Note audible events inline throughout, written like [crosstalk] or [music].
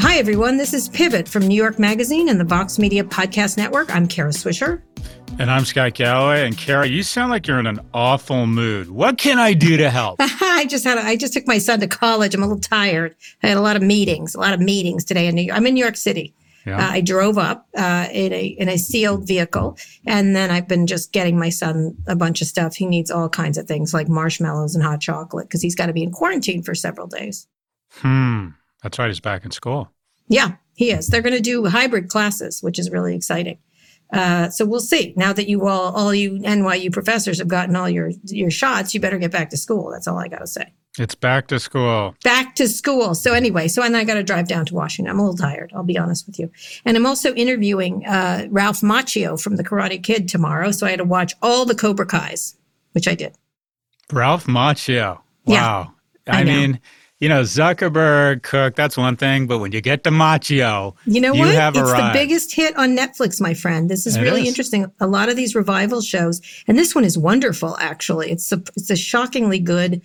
Hi, everyone. This is Pivot from New York Magazine and the Vox Media Podcast Network. I'm Kara Swisher. And I'm Scott Galloway. And Kara, you sound like you're in an awful mood. What can I do to help? [laughs] I just had a, I just took my son to college. I'm a little tired. I had a lot of meetings, a lot of meetings today in New York. I'm in New York City. Yeah. Uh, I drove up uh, in a in a sealed vehicle, and then I've been just getting my son a bunch of stuff. He needs all kinds of things like marshmallows and hot chocolate because he's got to be in quarantine for several days. Hmm. That's right. He's back in school. Yeah, he is. They're going to do hybrid classes, which is really exciting. Uh, so we'll see. Now that you all, all you NYU professors have gotten all your your shots, you better get back to school. That's all I got to say. It's back to school. Back to school. So anyway, so and I got to drive down to Washington. I'm a little tired. I'll be honest with you. And I'm also interviewing uh, Ralph Macchio from The Karate Kid tomorrow. So I had to watch all the Cobra Kai's, which I did. Ralph Macchio. Wow. Yeah, I, I mean you know, Zuckerberg, Cook, that's one thing. But when you get to Macchio, you know you what? It's arrived. the biggest hit on Netflix, my friend. This is it really is. interesting. A lot of these revival shows, and this one is wonderful, actually. It's a, it's a shockingly good,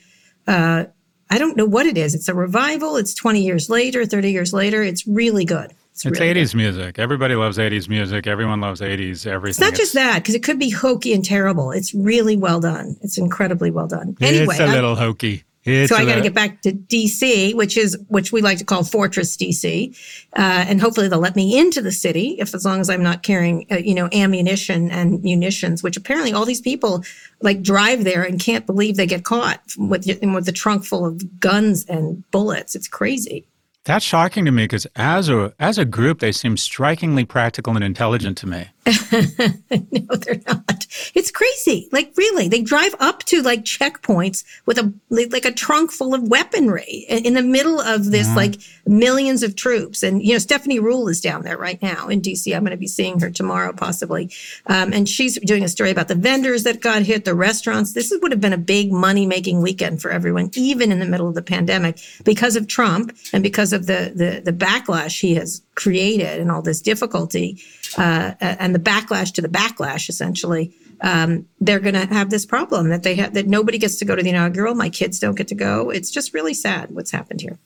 uh, I don't know what it is. It's a revival. It's 20 years later, 30 years later. It's really good. It's, it's really 80s good. music. Everybody loves 80s music. Everyone loves 80s everything. It's not just that, because it could be hokey and terrible. It's really well done. It's incredibly well done. Anyway, it's a little I'm, hokey. It's so I got to get back to DC, which is which we like to call Fortress DC, uh, and hopefully they'll let me into the city if as long as I'm not carrying uh, you know ammunition and munitions, which apparently all these people like drive there and can't believe they get caught with with the trunk full of guns and bullets. It's crazy. That's shocking to me because as a as a group, they seem strikingly practical and intelligent to me. [laughs] no, they're not. It's crazy. Like really, they drive up to like checkpoints with a like a trunk full of weaponry in the middle of this mm-hmm. like millions of troops. And you know, Stephanie Ruhle is down there right now in DC. I'm going to be seeing her tomorrow, possibly. Um, and she's doing a story about the vendors that got hit, the restaurants. This would have been a big money making weekend for everyone, even in the middle of the pandemic, because of Trump and because of the the, the backlash he has created and all this difficulty uh, and the backlash to the backlash, essentially, um, they're going to have this problem that they have that nobody gets to go to the inaugural. My kids don't get to go. It's just really sad what's happened here.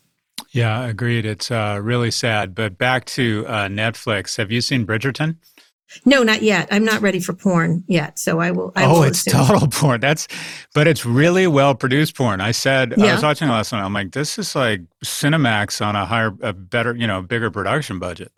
Yeah, agreed. It's uh, really sad. But back to uh, Netflix. Have you seen Bridgerton? No, not yet. I'm not ready for porn yet, so I will. I oh, will it's total [laughs] porn. That's, but it's really well produced porn. I said yeah. I was watching the last night. I'm like, this is like Cinemax on a higher, a better, you know, bigger production budget.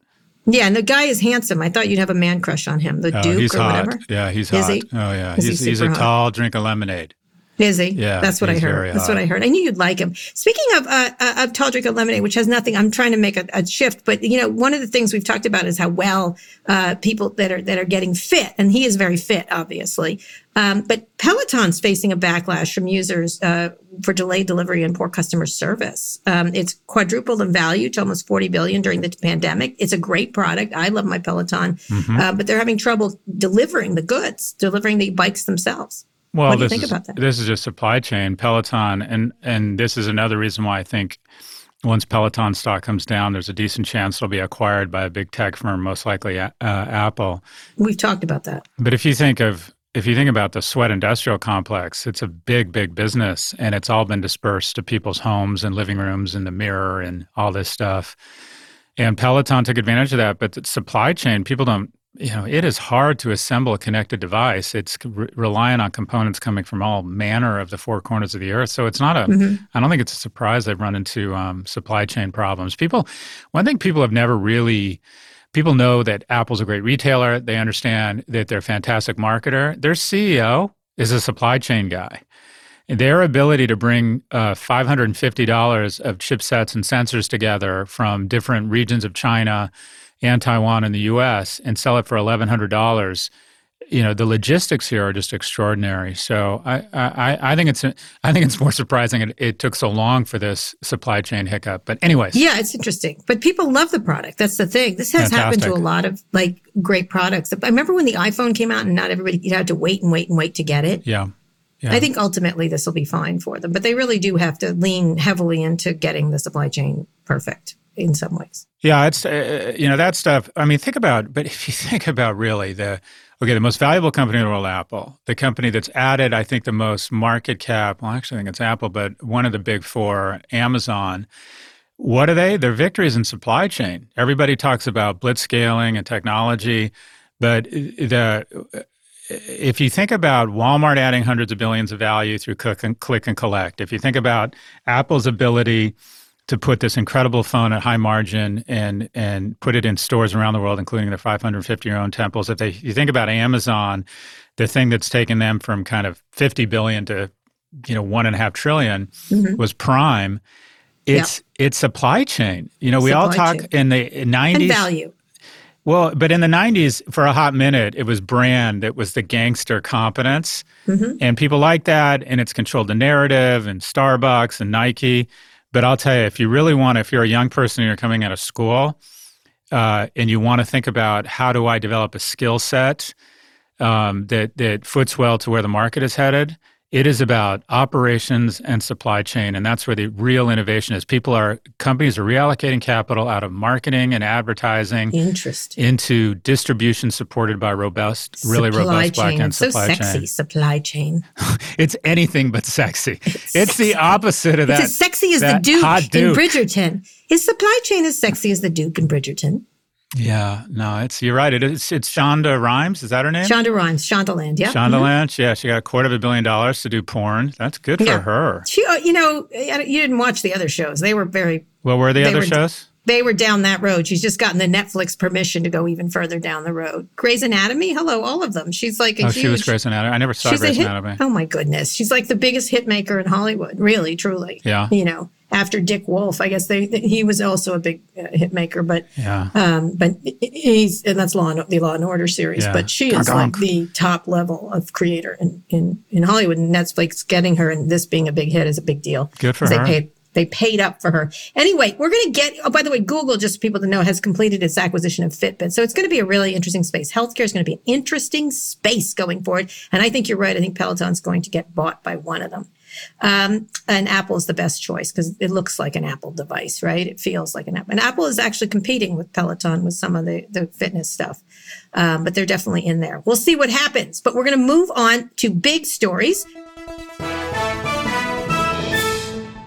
Yeah, and the guy is handsome. I thought you'd have a man crush on him, the oh, Duke he's or hot. whatever. Yeah, he's is hot. He? Oh yeah, he's, he he's a hot? tall drink of lemonade. Is he? Yeah, that's what I heard. That's what I heard. I knew you'd like him. Speaking of uh, uh, of tall drink of lemonade, which has nothing. I'm trying to make a, a, shift, but you know, one of the things we've talked about is how well uh, people that are that are getting fit, and he is very fit, obviously. Um, but Peloton's facing a backlash from users uh, for delayed delivery and poor customer service. Um, it's quadrupled in value to almost 40 billion during the pandemic. It's a great product. I love my Peloton, mm-hmm. uh, but they're having trouble delivering the goods, delivering the bikes themselves. Well, what do you think is, about that? This is just supply chain. Peloton, and and this is another reason why I think once Peloton stock comes down, there's a decent chance it'll be acquired by a big tech firm, most likely uh, Apple. We've talked about that. But if you think of if you think about the sweat industrial complex, it's a big, big business, and it's all been dispersed to people's homes and living rooms and the mirror and all this stuff. And Peloton took advantage of that, but the supply chain, people don't you know, it is hard to assemble a connected device. It's re- reliant on components coming from all manner of the four corners of the earth. So it's not a. Mm-hmm. I don't think it's a surprise they've run into um, supply chain problems. People, one thing people have never really, people know that Apple's a great retailer. They understand that they're a fantastic marketer. Their CEO is a supply chain guy. Their ability to bring uh, $550 of chipsets and sensors together from different regions of China and Taiwan and the U.S. and sell it for eleven hundred dollars. You know the logistics here are just extraordinary. So I I, I think it's I think it's more surprising it, it, took so long for this supply chain hiccup. But anyways, yeah, it's interesting. But people love the product. That's the thing. This has Fantastic. happened to a lot of like great products. I remember when the iPhone came out and not everybody you had to wait and wait and wait to get it. Yeah. Yeah. I think ultimately this will be fine for them, but they really do have to lean heavily into getting the supply chain perfect in some ways. Yeah, it's uh, you know that stuff. I mean, think about. But [laughs] if you think about really the Okay, the most valuable company in the world, Apple. The company that's added, I think, the most market cap. Well, actually, I think it's Apple, but one of the big four, Amazon. What are they? Their victories in supply chain. Everybody talks about blitzscaling and technology, but the if you think about Walmart adding hundreds of billions of value through click and, click and collect, if you think about Apple's ability to put this incredible phone at high margin and and put it in stores around the world, including their 550 year own temples. If they, you think about Amazon, the thing that's taken them from kind of 50 billion to you know one and a half trillion mm-hmm. was Prime. It's yep. it's supply chain. You know, we supply all talk chain. in the 90s and value. Well, but in the 90s, for a hot minute, it was brand, it was the gangster competence. Mm-hmm. And people like that. And it's controlled the narrative and Starbucks and Nike. But I'll tell you, if you really want, to if you're a young person and you're coming out of school uh, and you want to think about how do I develop a skill set um, that that foots well to where the market is headed, it is about operations and supply chain, and that's where the real innovation is. People are companies are reallocating capital out of marketing and advertising into distribution supported by robust, really supply robust chain. end supply so sexy chain. Supply chain. [laughs] it's anything but sexy. It's, it's the opposite of that. It's as sexy as the Duke, Duke in Bridgerton. Is supply chain as sexy as the Duke in Bridgerton? Yeah, no, it's you're right. It is it's Shonda Rhimes. Is that her name? Shonda Rhimes, Shondaland. Yeah, Shondaland. Mm-hmm. Yeah, she got a quarter of a billion dollars to do porn. That's good for yeah. her. She, uh, you know, you didn't watch the other shows. They were very. What were the other were, shows? They were down that road. She's just gotten the Netflix permission to go even further down the road. Grey's Anatomy, hello, all of them. She's like a oh, huge, she was Grey's Anatomy. I never saw Grey's hit, Anatomy. Oh my goodness, she's like the biggest hit maker in Hollywood. Really, truly. Yeah. You know after Dick Wolf. I guess they, he was also a big uh, hit maker, but yeah. Um, but he's and that's Law and, the Law and Order series. Yeah. But she is like the top level of creator in, in in Hollywood, and Netflix getting her and this being a big hit is a big deal. Good for her. They paid they paid up for her. Anyway, we're going to get, oh, by the way, Google, just for people to know, has completed its acquisition of Fitbit. So it's going to be a really interesting space. Healthcare is going to be an interesting space going forward. And I think you're right. I think Peloton's going to get bought by one of them. Um, and Apple is the best choice because it looks like an Apple device, right? It feels like an Apple. And Apple is actually competing with Peloton with some of the, the fitness stuff, um, but they're definitely in there. We'll see what happens. But we're going to move on to big stories.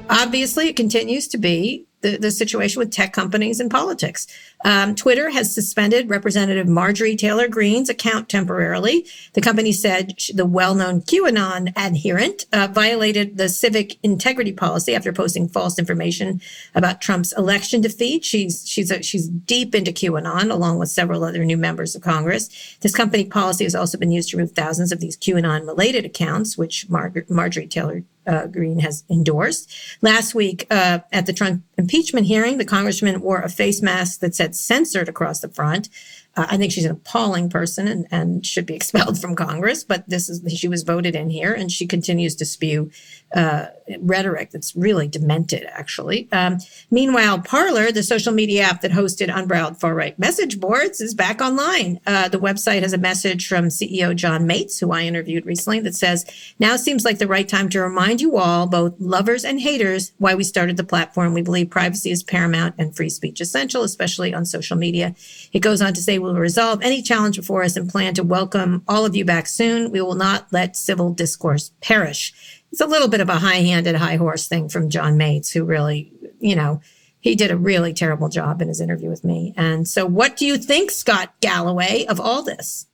Obviously, it continues to be the, the situation with tech companies and politics. Um, Twitter has suspended Representative Marjorie Taylor Greene's account temporarily. The company said the well-known QAnon adherent uh, violated the civic integrity policy after posting false information about Trump's election defeat. She's she's a, she's deep into QAnon, along with several other new members of Congress. This company policy has also been used to remove thousands of these QAnon-related accounts, which Mar- Marjorie Taylor uh, Greene has endorsed. Last week uh, at the Trump impeachment hearing, the congressman wore a face mask that said censored across the front. Uh, I think she's an appalling person and, and should be [laughs] expelled from Congress, but this is, she was voted in here and she continues to spew uh, rhetoric that's really demented, actually. Um, meanwhile, Parler, the social media app that hosted unbridled far right message boards, is back online. Uh, the website has a message from CEO John Matze, who I interviewed recently, that says, Now seems like the right time to remind you all, both lovers and haters, why we started the platform. We believe privacy is paramount and free speech essential, especially on social media. It goes on to say, We'll resolve any challenge before us and plan to welcome all of you back soon. We will not let civil discourse perish it's a little bit of a high handed, high horse thing from John Matze, who really, you know, he did a really terrible job in his interview with me. And so, what do you think, Scott Galloway, of all this?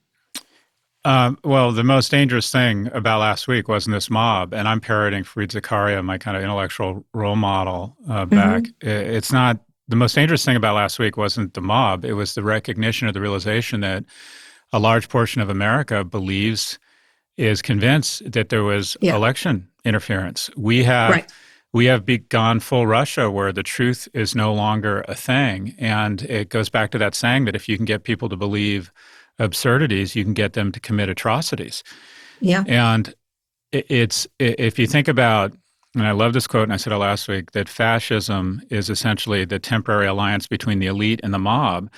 Um, well, the most dangerous thing about last week wasn't this mob, and I'm parroting Fareed Zakaria, my kind of intellectual role model, uh, mm-hmm. back. Mm-hmm. It's not the most dangerous thing about last week wasn't the mob; it was the recognition or the realization that a large portion of America believes is convinced that there was yeah. election interference. We have right. we have begun full Russia where the truth is no longer a thing, and it goes back to that saying that if you can get people to believe absurdities, you can get them to commit atrocities. Yeah, and it's if you think about. And I love this quote, and I said it last week that fascism is essentially the temporary alliance between the elite and the mob.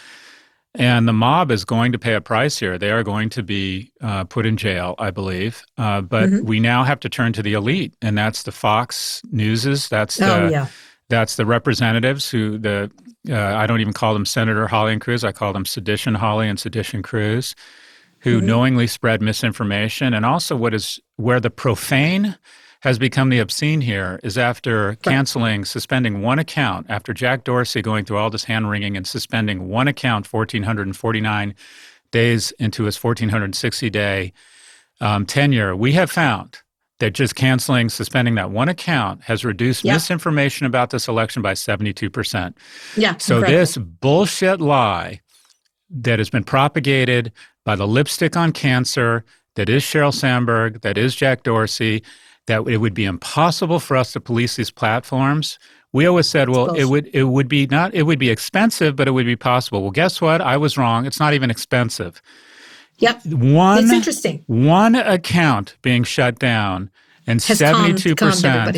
And the mob is going to pay a price here. They are going to be uh, put in jail, I believe. Uh, but mm-hmm. we now have to turn to the elite, and that's the Fox Newses. That's oh, the, yeah. that's the representatives who the uh, I don't even call them Senator Hawley and Cruz. I call them Sedition Hawley and Sedition Cruz, who mm-hmm. knowingly spread misinformation, and also what is where the profane has become the obscene here is after canceling, suspending one account, after Jack Dorsey going through all this hand wringing and suspending one account 1,449 days into his 1,460 day um, tenure, we have found that just canceling, suspending that one account has reduced yep. misinformation about this election by 72%. Yeah. So incredible. this bullshit lie that has been propagated by the lipstick on cancer, that is Sheryl Sandberg, that is Jack Dorsey, that it would be impossible for us to police these platforms. We always said, well, it would it would be not it would be expensive, but it would be possible. Well, guess what? I was wrong. It's not even expensive. Yep. One it's interesting. One account being shut down and seventy two percent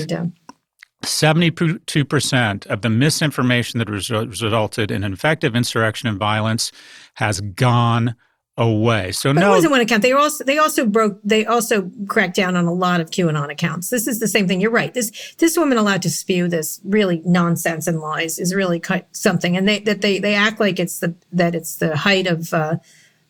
72% of the misinformation that resulted in effective insurrection and violence has gone away. So but no, it wasn't one account. They also they also broke. They also cracked down on a lot of QAnon accounts. This is the same thing. You're right. This this woman allowed to spew this really nonsense and lies is really something. And they that they they act like it's the that it's the height of. Uh,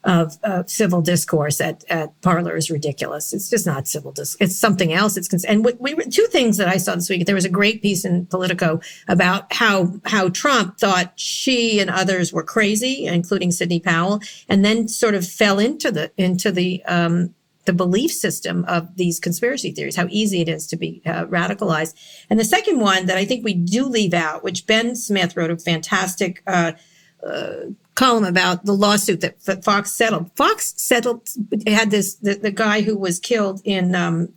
of uh, civil discourse at, at Parler is ridiculous. It's just not civil discourse. It's something else. It's and we, we two things that I saw this week. There was a great piece in Politico about how how Trump thought she and others were crazy, including Sidney Powell, and then sort of fell into the into the um, the belief system of these conspiracy theories, how easy it is to be uh, radicalized. And the second one that I think we do leave out, which Ben Smith wrote a fantastic uh, uh, column about the lawsuit that, that Fox settled. Fox settled had this the, the guy who was killed in um,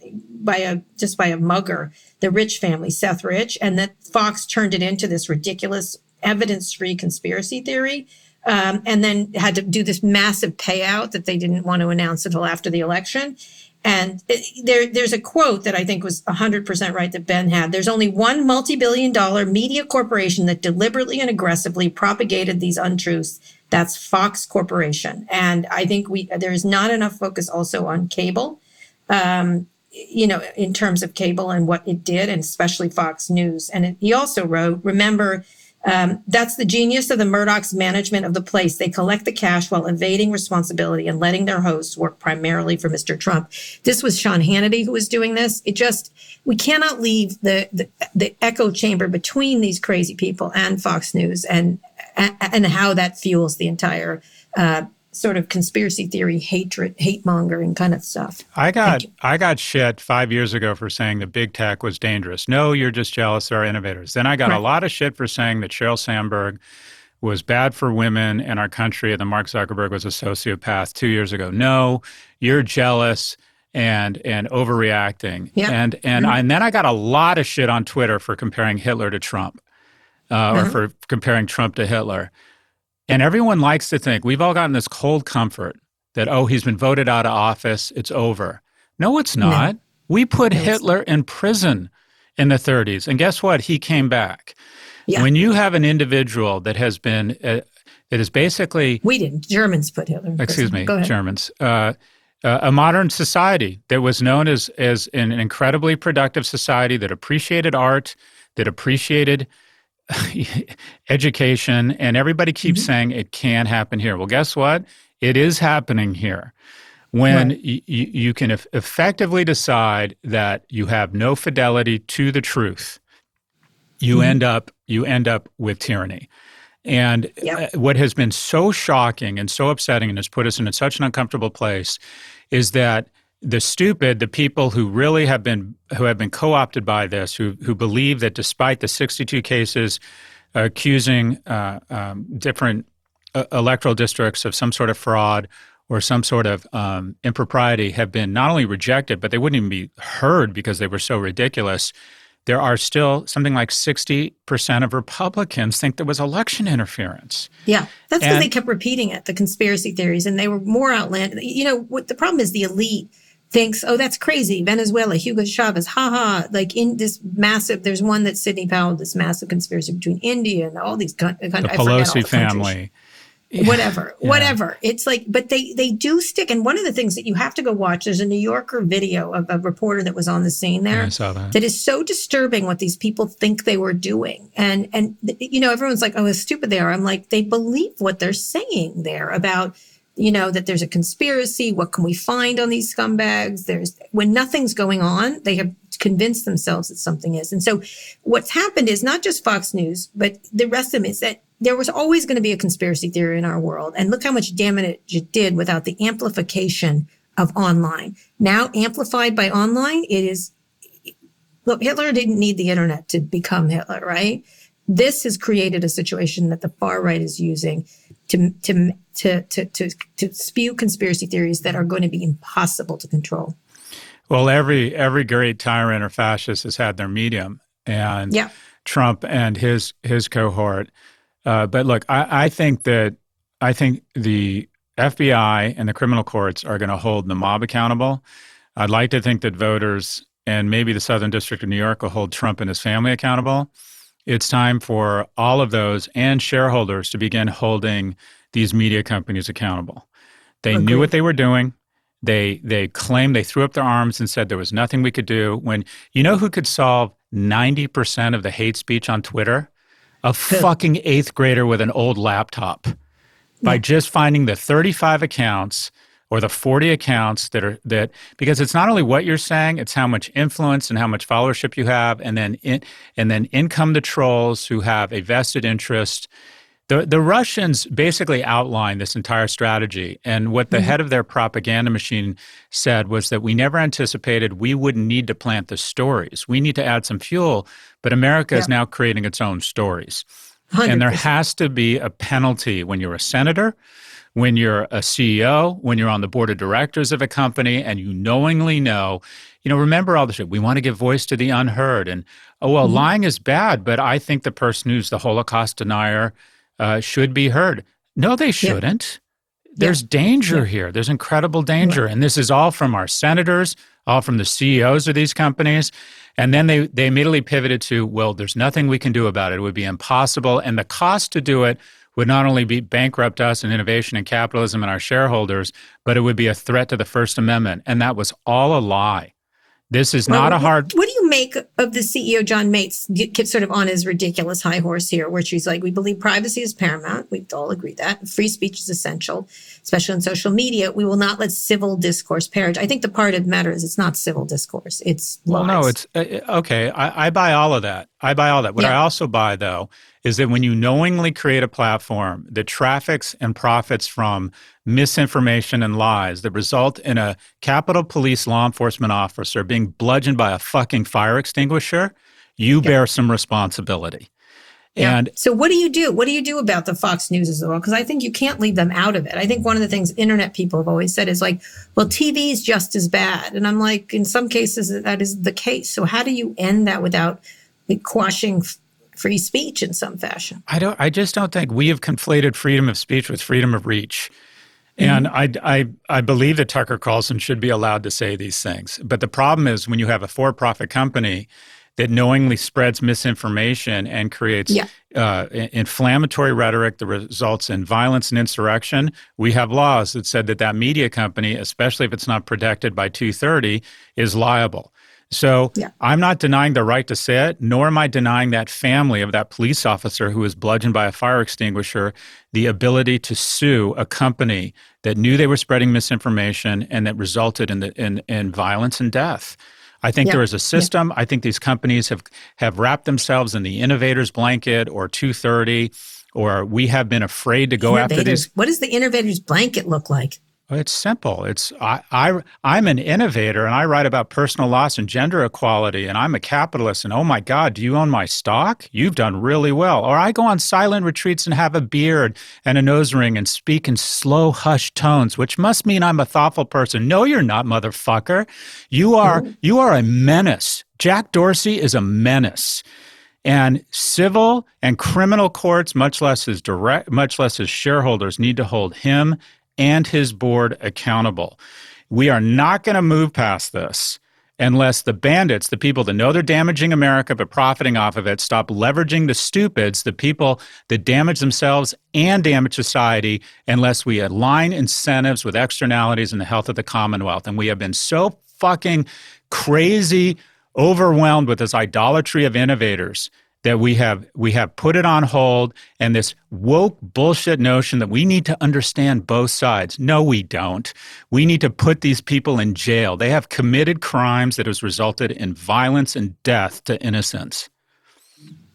by a just by a mugger, the Rich family, Seth Rich, and that Fox turned it into this ridiculous evidence-free conspiracy theory. Um, and then had to do this massive payout that they didn't want to announce until after the election. And it, there, there's a quote that I think was 100% right that Ben had. There's only one multi billion dollar media corporation that deliberately and aggressively propagated these untruths. That's Fox Corporation. And I think we, there is not enough focus also on cable, um, you know, in terms of cable and what it did, and especially Fox News. And it, he also wrote, remember, um, that's the genius of the Murdoch's management of the place. They collect the cash while evading responsibility and letting their hosts work primarily for Mr. Trump. This was Sean Hannity who was doing this. It just, we cannot leave the, the, the echo chamber between these crazy people and Fox News and, and how that fuels the entire, uh, sort of conspiracy theory, hatred, hate mongering kind of stuff. I got I got shit five years ago for saying that big tech was dangerous. No, you're just jealous of our innovators. Then I got right. a lot of shit for saying that Sheryl Sandberg was bad for women in our country and that Mark Zuckerberg was a sociopath two years ago. No, you're jealous and and overreacting. Yeah. And and mm-hmm. I, and then I got a lot of shit on Twitter for comparing Hitler to Trump. Uh, mm-hmm. or for comparing Trump to Hitler. And everyone likes to think we've all gotten this cold comfort that, oh, he's been voted out of office, it's over. No, it's not. No. We put no, Hitler in prison in the 30s. And guess what? He came back. Yeah. When you have an individual that has been, uh, that is basically. We didn't. Germans put Hitler Excuse me, Germans. Uh, uh, a modern society that was known as, as an incredibly productive society that appreciated art, that appreciated [laughs] education, and everybody keeps mm-hmm. saying it can happen here. Well, guess what? It is happening here. When right. y- you can e- effectively decide that you have no fidelity to the truth, you mm-hmm. end up you end up with tyranny. And yep. Uh, what has been so shocking and so upsetting and has put us in such an uncomfortable place is that the stupid, the people who really have been who have been co-opted by this, who who believe that despite the 62 cases accusing uh, um, different uh, electoral districts of some sort of fraud or some sort of um, impropriety, have been not only rejected, but they wouldn't even be heard because they were so ridiculous. There are still something like 60% of Republicans think there was election interference. Yeah, that's because they kept repeating it, the conspiracy theories, and they were more outlandish. You know, what the problem is the elite thinks, oh, that's crazy. Venezuela, Hugo Chavez, haha. Like in this massive, there's one that Sidney Powell, this massive conspiracy between India and all these countries. The Pelosi the family. Whatever, yeah. whatever. It's like, but they they do stick. And one of the things that you have to go watch, there's a New Yorker video of a reporter that was on the scene there. Yeah, I saw that. That is so disturbing what these people think they were doing. And and you know, everyone's like, oh, how stupid they are. I'm like, they believe what they're saying there about you know, that there's a conspiracy. What can we find on these scumbags? There's when nothing's going on, they have convinced themselves that something is. And so what's happened is not just Fox News, but the rest of them is that there was always going to be a conspiracy theory in our world. And look how much damage it did without the amplification of online. Now amplified by online, it is, look, Hitler didn't need the internet to become Hitler, right? This has created a situation that the far right is using to, to, to, to, to, to spew conspiracy theories that are going to be impossible to control. Well, every every great tyrant or fascist has had their medium, and yeah. Trump and his his cohort. Uh, but look, I, I think that I think the FBI and the criminal courts are going to hold the mob accountable. I'd like to think that voters and maybe the Southern District of New York will hold Trump and his family accountable. It's time for all of those and shareholders to begin holding these media companies accountable. They Agreed. knew what they were doing. They they claimed they threw up their arms and said there was nothing we could do. When you know who could solve ninety percent of the hate speech on Twitter? A [laughs] fucking eighth grader with an old laptop. By just finding the thirty-five accounts or the 40 accounts that are that because it's not only what you're saying it's how much influence and how much followership you have and then in, and then in come the trolls who have a vested interest the, the Russians basically outlined this entire strategy. And what the mm-hmm. head of their propaganda machine said was that we never anticipated we wouldn't need to plant the stories. We need to add some fuel, but America yeah. is now creating its own stories. 100%. And there has to be a penalty when you're a senator, when you're a CEO, when you're on the board of directors of a company, and you knowingly know, you know, remember all the shit. We want to give voice to the unheard. And, oh, well, mm-hmm. lying is bad, but I think the person who's the Holocaust denier, uh, should be heard. No, they shouldn't. Yeah. There's yeah. danger yeah. here. There's incredible danger. And this is all from our senators, all from the CEOs of these companies. And then they, they immediately pivoted to, well, there's nothing we can do about it. It would be impossible. And the cost to do it would not only be bankrupt us and innovation and capitalism and our shareholders, but it would be a threat to the First Amendment. And that was all a lie. This is well, not a hard. What do you make of the CEO, John Matze, get sort of on his ridiculous high horse here, where she's like, we believe privacy is paramount. We all agree that. Free speech is essential, especially on social media. We will not let civil discourse perish. I think the part of the matter is it's not civil discourse. It's Well, no, it's uh, uh, okay. I, I, buy all of that. I buy all that. What yeah. I also buy, though, is that when you knowingly create a platform that traffics and profits from misinformation and lies that result in a Capitol Police law enforcement officer being bludgeoned by a fucking fire extinguisher, you bear some responsibility. Yeah. And so what do you do? What do you do about the Fox News as well? Because I think you can't leave them out of it. I think one of the things internet people have always said is like, well, TV is just as bad. And I'm like, in some cases that is the case. So how do you end that without quashing free speech in some fashion? I don't I just don't think we have conflated freedom of speech with freedom of reach. And mm-hmm. I, I, I believe that Tucker Carlson should be allowed to say these things. But the problem is when you have a for profit company that knowingly spreads misinformation and creates yeah. uh, inflammatory rhetoric that results in violence and insurrection, we have laws that said that that media company, especially if it's not protected by 230, is liable. So yeah. I'm not denying the right to say it, nor am I denying that family of that police officer who was bludgeoned by a fire extinguisher the ability to sue a company that knew they were spreading misinformation and that resulted in, the, in, in violence and death. I think yeah. there is a system. Yeah. I think these companies have, have wrapped themselves in the innovators blanket or 230, or we have been afraid to go innovators. after these. What does the innovators blanket look like? It's simple. It's I, I I'm an innovator and I write about personal loss and gender equality and I'm a capitalist and oh my God, do you own my stock? You've done really well. Or I go on silent retreats and have a beard and a nose ring and speak in slow hushed tones, which must mean I'm a thoughtful person. No, you're not, motherfucker. You are mm-hmm. you are a menace. Jack Dorsey is a menace. And civil and criminal courts, much less his direct, much less his shareholders, need to hold him and his board accountable. We are not going to move past this unless the bandits, the people that know they're damaging America but profiting off of it, stop leveraging the stupids, the people that damage themselves and damage society, unless we align incentives with externalities in the health of the Commonwealth. And we have been so fucking crazy, overwhelmed with this idolatry of innovators that we have we have put it on hold and this woke bullshit notion that we need to understand both sides no we don't we need to put these people in jail they have committed crimes that has resulted in violence and death to innocents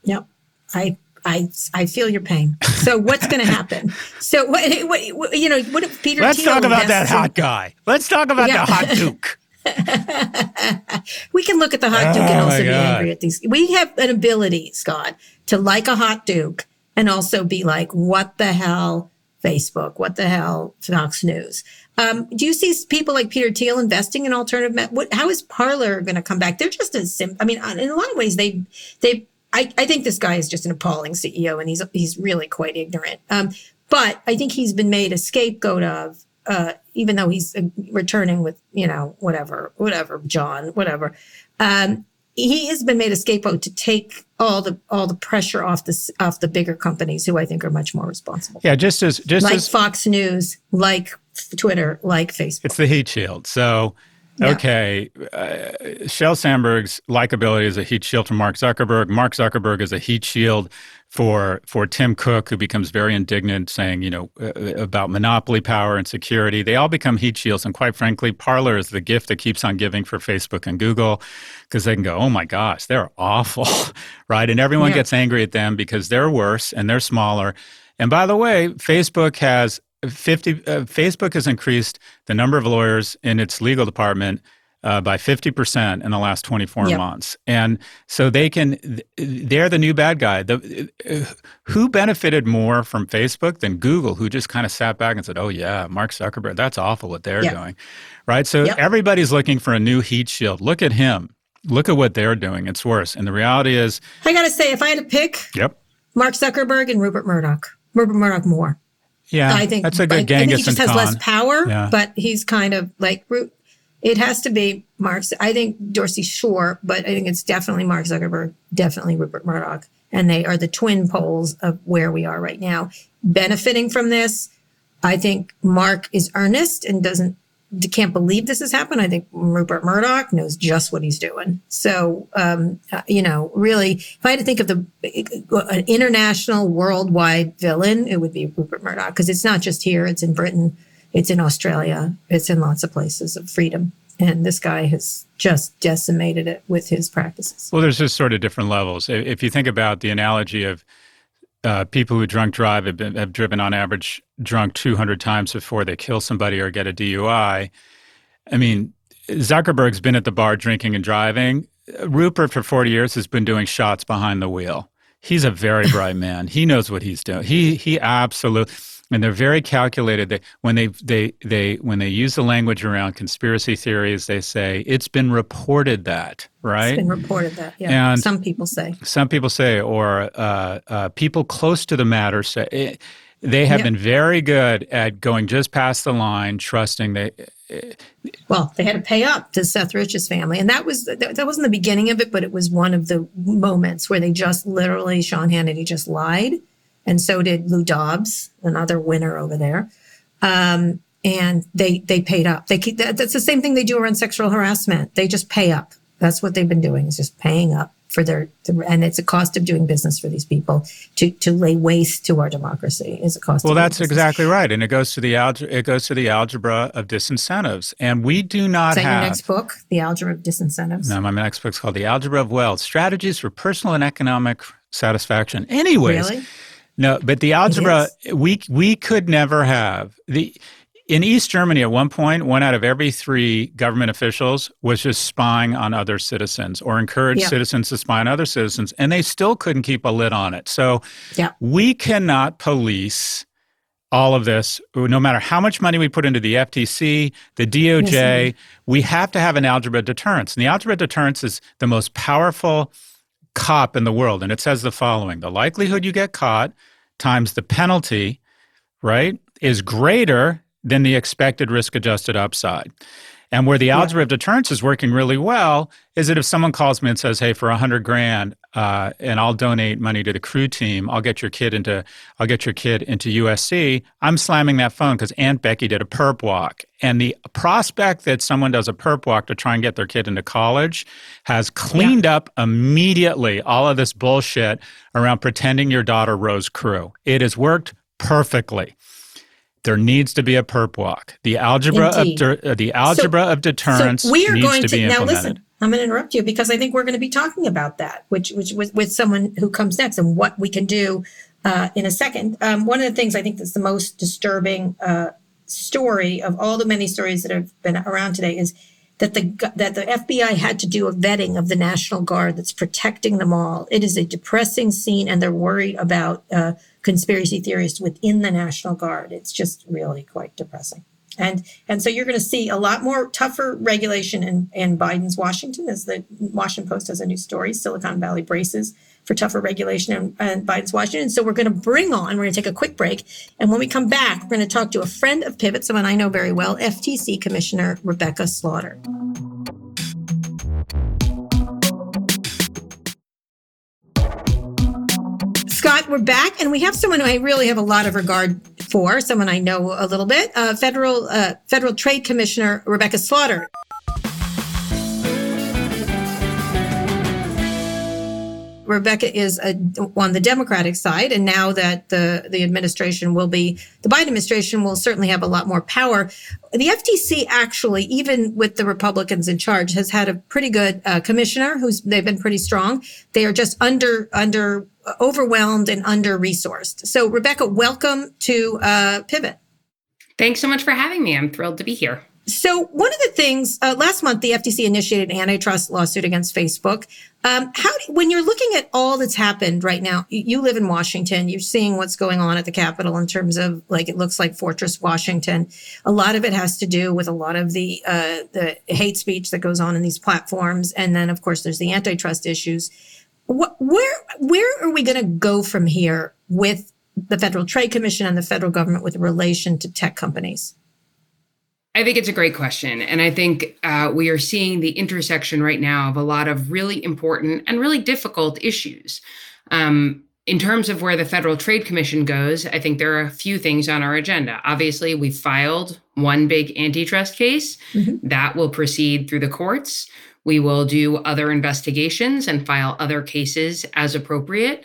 yep i I, I feel your pain. So what's going to happen? So what, what, you know what if Peter? Let's talk about that hot guy. Let's talk about yeah. the hot duke. [laughs] [laughs] we can look at the hot duke oh and also be angry at these. We have an ability, Scott, to like a hot duke and also be like, what the hell, Facebook? What the hell, Fox News? Um, do you see people like Peter Thiel investing in alternative? Met- what, how is Parler going to come back? They're just as simple. I mean, in a lot of ways, they they. I, I think this guy is just an appalling CEO, and he's he's really quite ignorant. Um, but I think he's been made a scapegoat of uh, even though he's uh, returning with, you know, whatever, whatever, John, whatever. Um, he has been made a scapegoat to take all the all the pressure off the off the bigger companies who I think are much more responsible. Yeah, just as just like as, Fox News, like Twitter, like Facebook. It's the heat shield. So Okay, uh, Sheryl Sandberg's likability is a heat shield for Mark Zuckerberg. Mark Zuckerberg is a heat shield for for Tim Cook, who becomes very indignant, saying you know uh, about monopoly power and security. They all become heat shields, and quite frankly, Parler is the gift that keeps on giving for Facebook and Google, because they can go, oh my gosh, they're [laughs] awful, right? And everyone yeah. gets angry at them because they're worse and they're smaller. And by the way, Facebook has 50 uh, Facebook has increased the number of lawyers in its legal department uh, by 50% in the last 24 yep. months. And so they can, they're the new bad guy. The, uh, who benefited more from Facebook than Google, who just kind of sat back and said, oh, yeah, Mark Zuckerberg, that's awful what they're yep. doing. Right. So yep. everybody's looking for a new heat shield. Look at him. Look at what they're doing. It's worse. And the reality is, I got to say, if I had to pick, yep. Mark Zuckerberg and Rupert Murdoch, Rupert Murdoch more. Yeah, I think that's a good I, Genghis I think he just has less power, yeah. but he's kind of like it has to be Mark. I think Dorsey, sure, but I think it's definitely Mark Zuckerberg, definitely Rupert Murdoch, and they are the twin poles of where we are right now. Benefiting from this, I think Mark is earnest and doesn't can't believe this has happened. I think Rupert Murdoch knows just what he's doing. So, um, uh, you know, really, if I had to think of the an international, worldwide villain, it would be Rupert Murdoch because it's not just here; it's in Britain, it's in Australia, it's in lots of places of freedom. And this guy has just decimated it with his practices. Well, there's just sort of different levels. If you think about the analogy of uh, people who drunk drive have, been, have driven on average drunk 200 times before they kill somebody or get a DUI. I mean, Zuckerberg's been at the bar drinking and driving. Rupert, for 40 years, has been doing shots behind the wheel. He's a very bright man. He knows what he's doing. He he absolutely and they're very calculated. They, when they they they when they use the language around conspiracy theories, they say it's been reported that right. It's been reported that yeah. And some people say. Some people say, or uh, uh, people close to the matter say. It, eh, they have been very good at going just past the line, trusting they. Eh, well, they had to pay up to Seth Rich's family, and that was that wasn't the beginning of it, but it was one of the moments where they just literally Sean Hannity just lied and so did Lou Dobbs, another winner over there. Um, and they they paid up. They keep, that's the same thing they do around sexual harassment. They just pay up. That's what they've been doing is just paying up for their and it's a cost of doing business for these people to to lay waste to our democracy is a cost. Well, that's exactly right, and it goes to the algebra. It goes to the algebra of disincentives, and we do not is that have your next book, the algebra of disincentives. No, my next book's called the algebra of wealth: strategies for personal and economic satisfaction. Anyways. Really? No, but the algebra we we could never have the in East Germany at one point, one out of every three government officials was just spying on other citizens or encouraged yeah. citizens to spy on other citizens, and they still couldn't keep a lid on it. So yeah. we cannot police all of this, no matter how much money we put into the FTC, the DOJ, yes, we have to have an algebra deterrence. And the algebra deterrence is the most powerful cop in the world. And it says the following the likelihood you get caught times the penalty, right, is greater than the expected risk adjusted upside. And where the algebra yeah. of deterrence is working really well is that if someone calls me and says, "Hey, for a hundred grand, uh, and I'll donate money to the crew team, I'll get your kid into, I'll get your kid into USC," I'm slamming that phone because Aunt Becky did a perp walk, and the prospect that someone does a perp walk to try and get their kid into college has cleaned yeah. up immediately all of this bullshit around pretending your daughter rows crew. It has worked perfectly there needs to be a perp walk. The algebra Indeed. of de- uh, the algebra so, of deterrence so we are going to, to now listen. I'm going to interrupt you because I think we're going to be talking about that, which which with, with someone who comes next and what we can do uh, in a second. Um, one of the things I think that's the most disturbing uh, story of all the many stories that have been around today is that the that the FBI had to do a vetting of the National Guard that's protecting them all. It is a depressing scene, and they're worried about uh, conspiracy theorists within the National Guard. It's just really quite depressing. And and so you're going to see a lot more tougher regulation in, in Biden's Washington, as the Washington Post has a new story. Silicon Valley braces for tougher regulation and, in Biden's Washington. So we're going to bring on. We're going to take a quick break, and when we come back, we're going to talk to a friend of Pivot, someone I know very well, FTC Commissioner Rebecca Slaughter. Scott, we're back, and we have someone I really have a lot of regard for, someone I know a little bit, uh, federal uh, federal trade commissioner Rebecca Slaughter. Rebecca is a, on the Democratic side, and now that the the administration will be the Biden administration will certainly have a lot more power. The FTC actually, even with the Republicans in charge, has had a pretty good uh, commissioner who's they've been pretty strong. They are just under under overwhelmed and under resourced. So, Rebecca, welcome to uh, Pivot. Thanks so much for having me. I'm thrilled to be here. So, one of the things uh, last month, the FTC initiated an antitrust lawsuit against Facebook. Um, how, do, when you're looking at all that's happened right now, you, you, live in Washington. You're seeing what's going on at the Capitol in terms of like it looks like Fortress Washington. A lot of it has to do with a lot of the uh, the hate speech that goes on in these platforms, and then of course there's the antitrust issues where where are we going to go from here with the Federal Trade Commission and the federal government with relation to tech companies? I think it's a great question. And I think uh, we are seeing the intersection right now of a lot of really important and really difficult issues. Um, in terms of where the Federal Trade Commission goes, I think there are a few things on our agenda. Obviously, we filed one big antitrust case mm-hmm. that will proceed through the courts. We will do other investigations and file other cases as appropriate.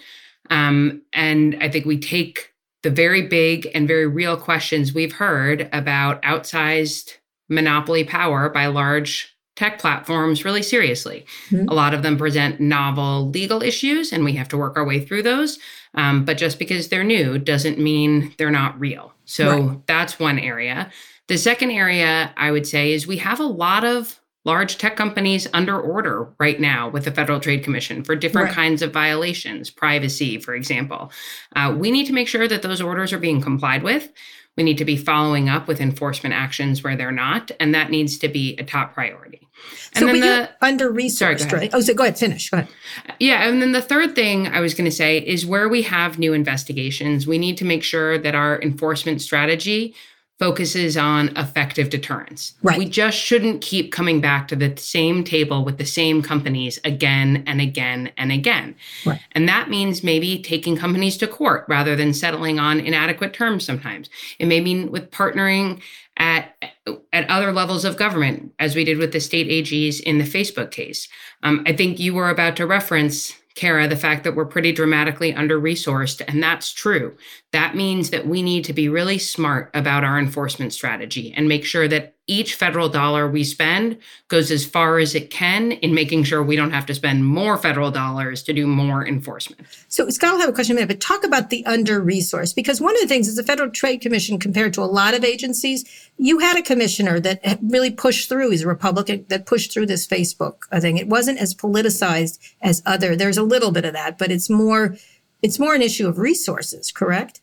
Um, and I think we take the very big and very real questions we've heard about outsized monopoly power by large tech platforms really seriously. Mm-hmm. A lot of them present novel legal issues, and we have to work our way through those. Um, but just because they're new doesn't mean they're not real. So right. that's one area. The second area I would say is we have a lot of large tech companies under order right now with the Federal Trade Commission for different right. kinds of violations, privacy, for example. Uh, we need to make sure that those orders are being complied with. We need to be following up with enforcement actions where they're not, and that needs to be a top priority. And so, then the, under resourced, right? Oh, so go ahead, finish. Go ahead. Yeah, and then the third thing I was going to say is where we have new investigations, we need to make sure that our enforcement strategy focuses on effective deterrence. Right. We just shouldn't keep coming back to the same table with the same companies again and again and again. Right. And that means maybe taking companies to court rather than settling on inadequate terms sometimes. It may mean with partnering at at other levels of government, as we did with the state AGs in the Facebook case. Um, I think you were about to reference Kara, the fact that we're pretty dramatically under resourced, and that's true. That means that we need to be really smart about our enforcement strategy and make sure that each federal dollar we spend goes as far as it can in making sure we don't have to spend more federal dollars to do more enforcement. So, Scott, I'll have a question in a minute, but talk about the under resource because one of the things is the Federal Trade Commission, compared to a lot of agencies, you had a commissioner that really pushed through. He's a Republican that pushed through this Facebook thing. It wasn't as politicized as other. There's a little bit of that, but it's more it's more an issue of resources, correct?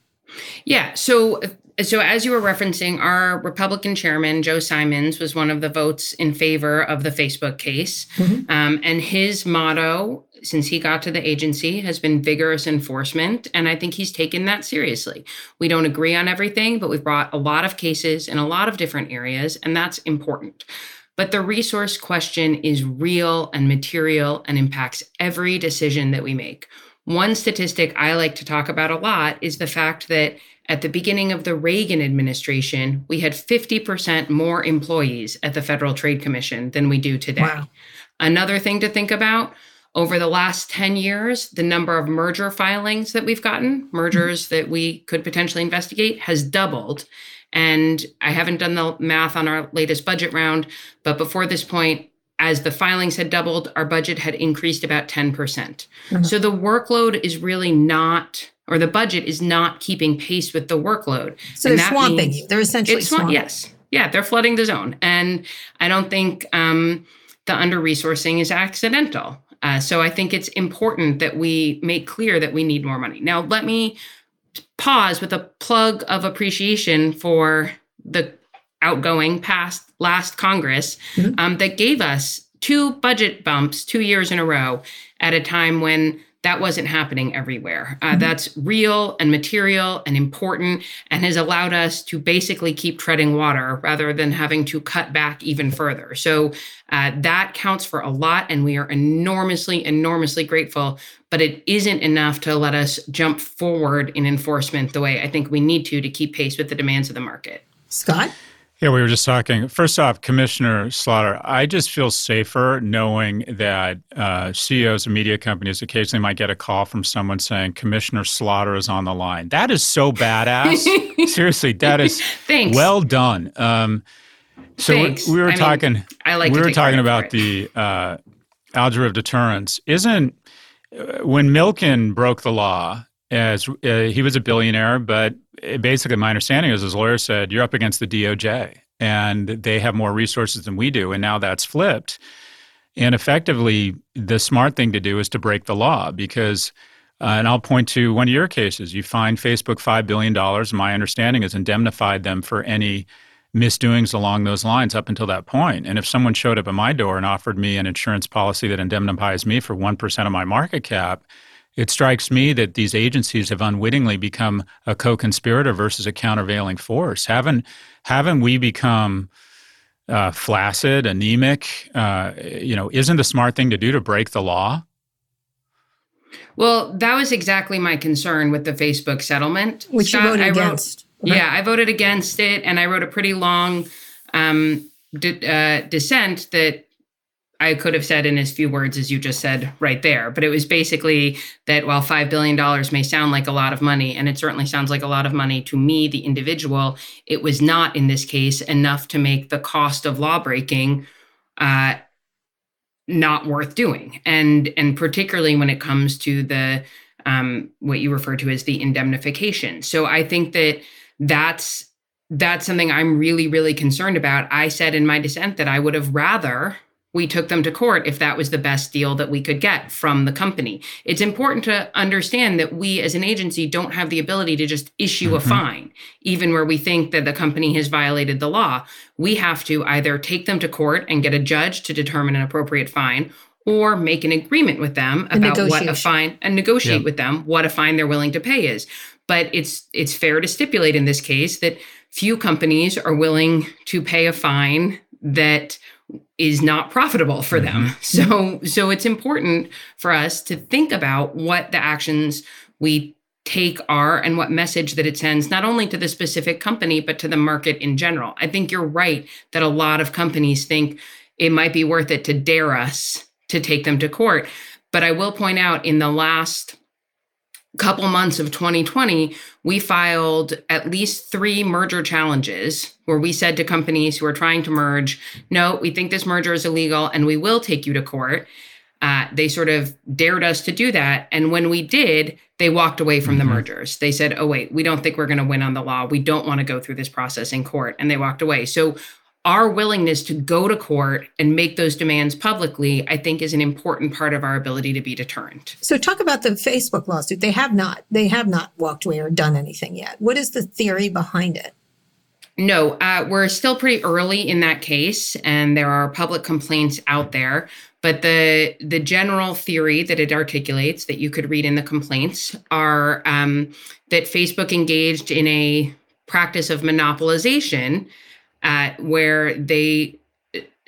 Yeah. So so as you were referencing, our Republican chairman Joe Simons was one of the votes in favor of the Facebook case, mm-hmm. um, and his motto since he got to the agency has been vigorous enforcement, and I think he's taken that seriously. We don't agree on everything, but we've brought a lot of cases in a lot of different areas, and that's important. But the resource question is real and material and impacts every decision that we make. One statistic I like to talk about a lot is the fact that at the beginning of the Reagan administration, we had 50% more employees at the Federal Trade Commission than we do today. Wow. Another thing to think about over the last 10 years, the number of merger filings that we've gotten, mergers mm-hmm. that we could potentially investigate, has doubled. And I haven't done the math on our latest budget round, but before this point, as the filings had doubled, our budget had increased about 10%. percent mm hmm So the workload is really not, or the budget is not keeping pace with the workload. So and they're swamping you. They're essentially swamping. Yes. Yeah, they're flooding the zone. And I don't think um, the under resourcing is accidental. Uh, so I think it's important that we make clear that we need more money. Now, let me pause with a plug of appreciation for the outgoing past last Congress mm-hmm. um, that gave us two budget bumps two years in a row at a time when that wasn't happening everywhere. Uh, mm-hmm. That's real and material and important and has allowed us to basically keep treading water rather than having to cut back even further. So uh, that counts for a lot, and we are enormously, enormously grateful. But it isn't enough to let us jump forward in enforcement the way I think we need to to keep pace with the demands of the market. Scott? Yeah, we were just talking. First off, Commissioner Slaughter, I just feel safer knowing that uh, CEOs of media companies occasionally might get a call from someone saying Commissioner Slaughter is on the line. That is so badass. [laughs] Seriously, that is well done. Um, so Thanks. we were I talking. Mean, I like. We were talking about the uh, algebra of deterrence. Isn't uh, when Milken broke the law? As uh, he was a billionaire, but basically my understanding is his lawyer said you're up against the DOJ and they have more resources than we do and now that's flipped. And effectively the smart thing to do is to break the law because uh, and I'll point to one of your cases. You find Facebook 5 billion dollars my understanding is indemnified them for any misdoings along those lines up until that point. And if someone showed up at my door and offered me an insurance policy that indemnifies me for 1% of my market cap it strikes me that these agencies have unwittingly become a co-conspirator versus a countervailing force. Haven't haven't we become uh, flaccid, anemic? Uh, you know, isn't the smart thing to do to break the law? Well, that was exactly my concern with the Facebook settlement, which Scott, you voted I against. Wrote, right? Yeah, I voted against it, and I wrote a pretty long um, uh, dissent that I could have said in as few words as you just said right there. But it was basically that while $5 billion may sound like a lot of money, and it certainly sounds like a lot of money to me, the individual, it was not in this case enough to make the cost of lawbreaking uh, not worth doing. And, and particularly when it comes to the um, what you refer to as the indemnification. So I think that that's that's something I'm really, really concerned about. I said in my dissent that I would have rather we took them to court if that was the best deal that we could get from the company. It's important to understand that we as an agency don't have the ability to just issue mm-hmm. a fine, even where we think that the company has violated the law. We have to either take them to court and get a judge to determine an appropriate fine or make an agreement with them about what a fine and negotiate with them what a fine they're willing to pay is. But it's it's fair to stipulate in this case that few companies are willing to pay a fine that is not profitable for them. Mm-hmm. So so it's important for us to think about what the actions we take are and what message that it sends not only to the specific company but to the market in general. I think you're right that a lot of companies think it might be worth it to dare us to take them to court. But I will point out in the last couple months of 2020, we filed at least three merger challenges where we said to companies who are trying to merge, no, we think this merger is illegal and we will take you to court. Uh, they sort of dared us to do that. And when we did, they walked away from mm-hmm. the mergers. They said, oh, wait, we don't think we're going to win on the law. We don't want to go through this process in court. And they walked away. So our willingness to go to court and make those demands publicly, I think, is an important part of our ability to be deterrent. So, talk about the Facebook lawsuit. They have not, they have not walked away or done anything yet. What is the theory behind it? No, uh, we're still pretty early in that case, and there are public complaints out there. But the the general theory that it articulates that you could read in the complaints are um, that Facebook engaged in a practice of monopolization uh, where they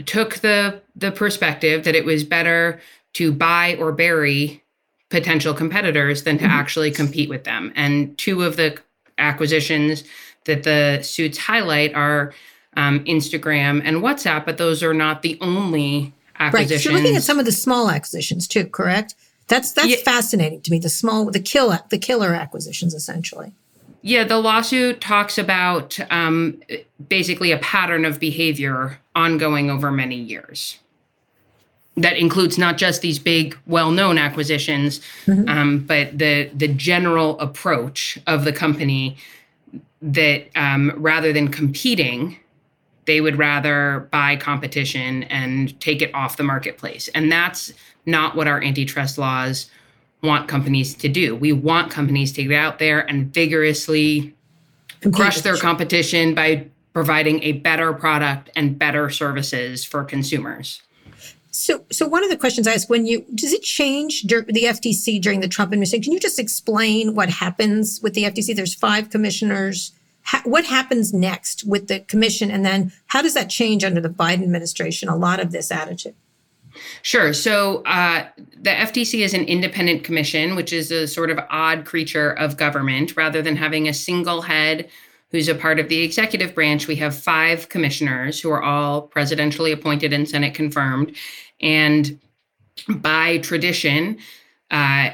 took the the perspective that it was better to buy or bury potential competitors than to mm-hmm. actually compete with them. And two of the acquisitions that the suits highlight are um, Instagram and WhatsApp, but those are not the only acquisitions. Right. So you're looking at some of the small acquisitions too, correct? That's that's yeah. fascinating to me. The small, the killer, the killer acquisitions, essentially. Yeah, the lawsuit talks about um, basically a pattern of behavior ongoing over many years. That includes not just these big, well-known acquisitions, mm-hmm. um, but the the general approach of the company that um, rather than competing, they would rather buy competition and take it off the marketplace, and that's not what our antitrust laws want companies to do. We want companies to get out there and vigorously crush their competition by providing a better product and better services for consumers. So, so one of the questions I ask when you does it change dur- the FTC during the Trump administration? Can you just explain what happens with the FTC? There's five commissioners. Ha- what happens next with the commission, and then how does that change under the Biden administration? A lot of this attitude. Sure. So uh, the FTC is an independent commission, which is a sort of odd creature of government. Rather than having a single head who's a part of the executive branch, we have five commissioners who are all presidentially appointed and Senate confirmed. And by tradition, uh,